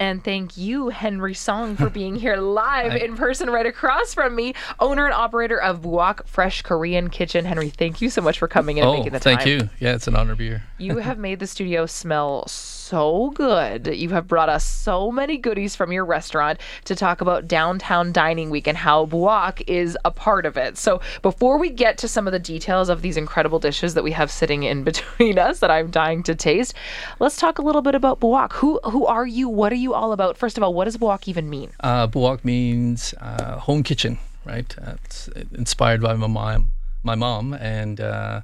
And thank you, Henry Song, for being here live in person right across from me, owner and operator of Buok Fresh Korean Kitchen. Henry, thank you so much for coming in and oh, making the time. thank you. Yeah, it's an honor to be here. you have made the studio smell so good. You have brought us so many goodies from your restaurant to talk about downtown dining week and how Buok is a part of it. So before we get to some of the details of these incredible dishes that we have sitting in between us that I'm dying to taste, let's talk a little bit about Buok. Who who are you? What are you all about? First of all, what does Buok even mean? Uh, means uh, home kitchen, right? Uh, it's inspired by my mom, my mom, and uh,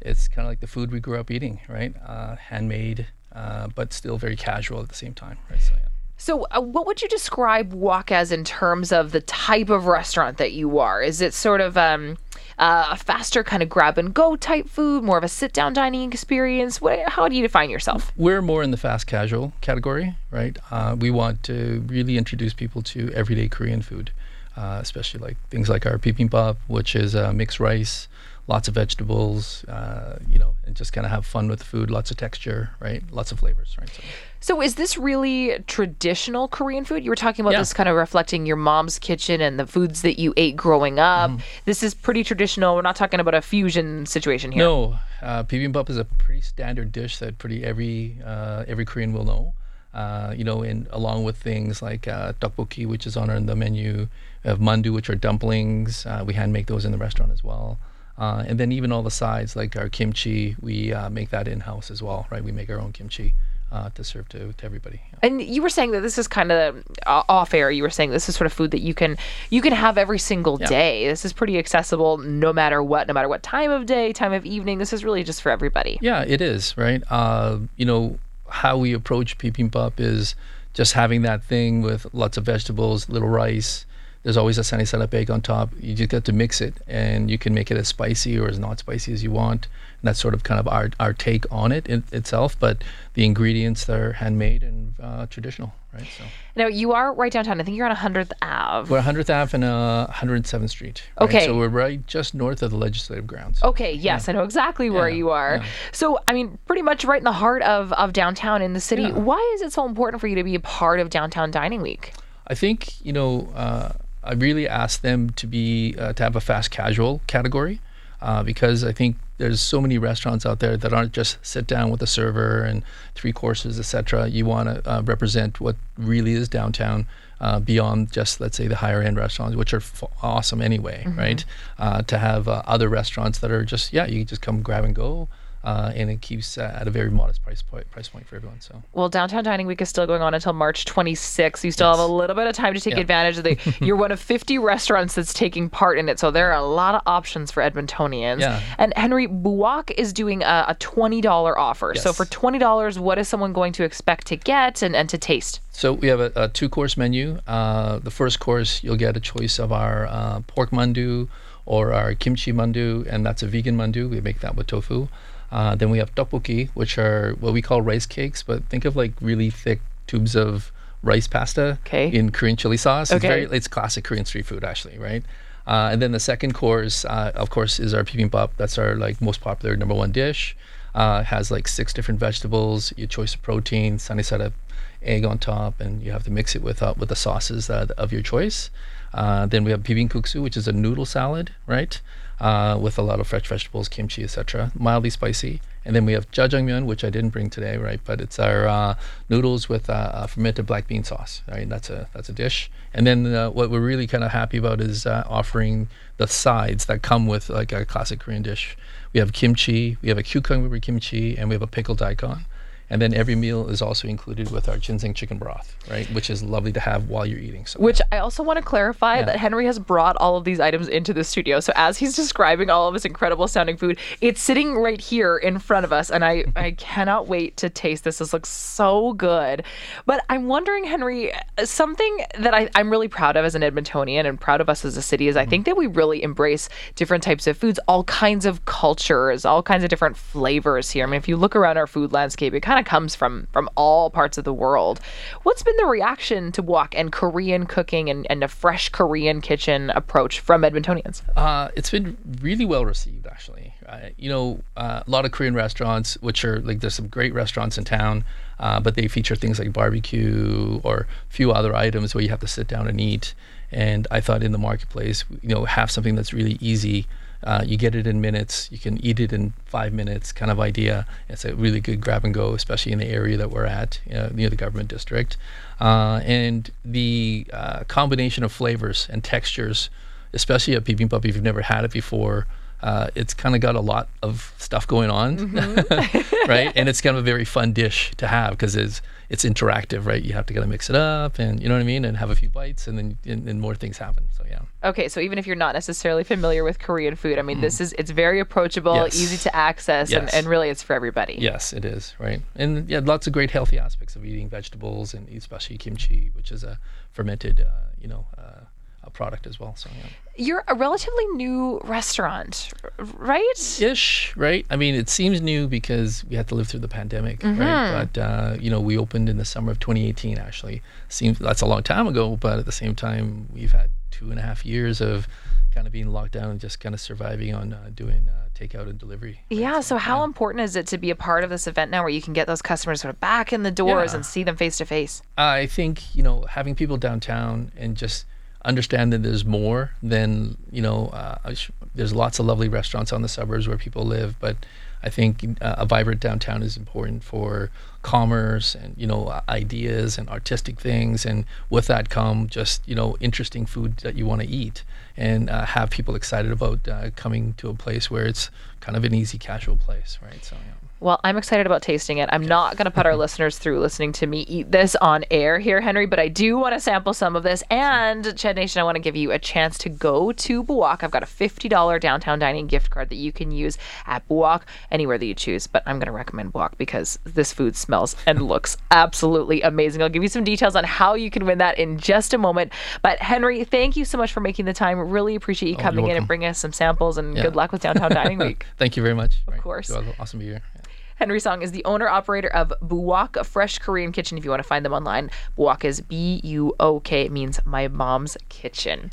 it's kind of like the food we grew up eating, right? Uh, handmade, uh, but still very casual at the same time, right? So yeah. So, uh, what would you describe Buok as in terms of the type of restaurant that you are? Is it sort of um, uh, a faster kind of grab and go type food, more of a sit down dining experience? What, how do you define yourself? We're more in the fast casual category, right? Uh, we want to really introduce people to everyday Korean food, uh, especially like things like our bibimbap, which is uh, mixed rice, lots of vegetables, uh, you know, and just kind of have fun with the food, lots of texture, right? Lots of flavors, right? So, So, is this really traditional Korean food? You were talking about Yeah. this kind of reflecting your mom's kitchen and the foods that you ate growing up. Mm-hmm. This is pretty traditional. We're not talking about a fusion situation here. No, uh, bibimbap is a pretty standard dish that pretty every uh, every Korean will know. Uh, you know, and along with things like uh, tteokbokki, which is on the menu, we have mandu, which are dumplings. Uh, we hand make those in the restaurant as well. Uh, and then even all the sides, like our kimchi, we uh, make that in house as well, right? We make our own kimchi uh, to serve to, to everybody. And you were saying that this is kind of uh, off air. You were saying this is sort of food that you can you can have every single Yeah. day. This is pretty accessible, no matter what, no matter what time of day, time of evening. This is really just for everybody. Yeah, it is, right? Uh, you know, how we approach bibimbap is just having that thing with lots of vegetables, little rice. There's always a sunny side up egg on top. You just get to mix it, and you can make it as spicy or as not spicy as you want. And that's sort of kind of our, our take on it in, itself. But the ingredients are handmade and uh, traditional, right? So Now you are right downtown. I think you're on 100th Ave. we're 100th Ave and uh, 107th Street. right? Okay. So we're right just north of the legislative grounds. Okay, yes, I know exactly where Yeah, you are. yeah. So, I mean, pretty much right in the heart of, of downtown in the city. Yeah. Why is it so important for you to be a part of Downtown Dining Week? I think you know uh, I really asked them to be uh, to have a fast casual category uh, because I think there's so many restaurants out there that aren't just sit down with a server and three courses, etc. You want to uh, represent what really is downtown. Uh, beyond just let's say the higher end restaurants, which are f- awesome anyway, right? Uh, to have uh, other restaurants that are just yeah, you just come grab and go, uh, and it keeps uh, at a very modest price point price point for everyone. So Well, Downtown Dining Week is still going on until March 26th. You still have a little bit of time to take Yeah. advantage of the. You're one of 50 restaurants that's taking part in it, so there are a lot of options for Edmontonians. Yeah. And Henry Buok is doing a, a $20 offer. So for $20, what is someone going to expect to get and, and to taste? So we have a, a two-course menu. Uh, the first course, you'll get a choice of our uh, pork mandu or our kimchi mandu, and that's a vegan mandu. We make that with tofu. Uh, then we have tteokbokki, which are what we call rice cakes, but think of like really thick tubes of rice pasta Okay. in Korean chili sauce. It's very, it's classic Korean street food, actually, right? Uh, and then the second course, uh, of course, is our bibimbap. That's our like most popular number one dish. Uh, has like six different vegetables, your choice of protein, sunny side up egg on top, and you have to mix it with uh, with the sauces of your choice. Uh, then we have bibimbap, which is a noodle salad, right? Uh, with a lot of fresh vegetables, kimchi, etc. Mildly spicy. And then we have jjajangmyeon, which I didn't bring today, right? But it's our uh, noodles with uh, fermented black bean sauce, right? That's a that's a dish. And then what we're really kind of happy about is offering the sides that come with like a classic Korean dish. We have kimchi, we have a cucumber kimchi, and we have a pickled daikon. And then every meal is also included with our ginseng chicken broth, right? Which is lovely to have while you're eating. So Which I also want to clarify Yeah. that Henry has brought all of these items into the studio. So as he's describing all of this incredible sounding food, it's sitting right here in front of us, and I I cannot wait to taste this. This looks so good. But I'm wondering, Henry, something that I, I'm really proud of as an Edmontonian and proud of us as a city is I mm-hmm. think that we really embrace different types of foods, all kinds of cultures, all kinds of different flavors here. I mean, if you look around our food landscape, it kind of comes from from all parts of the world. What's been the reaction to Buok and Korean cooking and, and a fresh Korean kitchen approach from Edmontonians? Uh, it's been really well received, actually. Uh, you know, uh, a lot of Korean restaurants, which are like there's some great restaurants in town, uh, but they feature things like barbecue or a few other items where you have to sit down and eat. And I thought in the marketplace, you know, have something that's really easy. Uh, you get it in minutes. You can eat it in five minutes, kind of idea. It's a really good grab and go, especially in the area that we're at, uh, near the government district. Uh, and the uh, combination of flavors and textures, especially a bibimbap if you've never had it before, uh, it's kind of got a lot of stuff going on, Mm-hmm. right? And it's kind of a very fun dish to have because it's it's interactive, right? You have to kind of mix it up, and you know what I mean, and have a few bites, and then and, and more things happen. So yeah, Okay, so even if you're not necessarily familiar with Korean food, I mean, this is it's very approachable, Mm. Yes. easy to access, and, and really it's for everybody. yes, it is, right? And yeah, lots of great healthy aspects of eating vegetables and especially kimchi, which is a fermented, uh, you know, uh, a product as well. So yeah. You're a relatively new restaurant, right? ish, right? I mean, it seems new because we had to live through the pandemic, Mm-hmm. right? But uh, you know, we opened in the summer of 2018. Actually, seems that's a long time ago, but at the same time, we've had two and a half years of kind of being locked down and just kind of surviving on uh, doing uh, takeout and delivery. right? Yeah, so how important is it to be a part of this event now where you can get those customers sort of back in the doors Yeah. and see them face to face? I think you know having people downtown and just understand that there's more than you know. Uh, there's lots of lovely restaurants on the suburbs where people live, but I think uh, a vibrant downtown is important for commerce and you know ideas and artistic things, and with that come just you know interesting food that you want to eat and uh, have people excited about uh, coming to a place where it's kind of an easy casual place, right? So. Yeah. Well, I'm excited about tasting it. I'm not going to put our listeners through listening to me eat this on air here, Henry, but I do want to sample some of this. And, Ched Nation, I want to give you a chance to go to Buok. I've got a $50 downtown dining gift card that you can use at Buok anywhere that you choose. But I'm going to recommend Buok because this food smells and looks absolutely amazing. I'll give you some details on how you can win that in just a moment. But, Henry, thank you so much for making the time. Really appreciate you Oh, coming in and bringing us some samples. And Yeah. good luck with Downtown Dining Week. Thank you very much. Of course. awesome to be here. Yeah. Henry Song is the owner operator of Buok Fresh Korean Kitchen. If you want to find them online, Buok is B U O K. It means my mom's kitchen.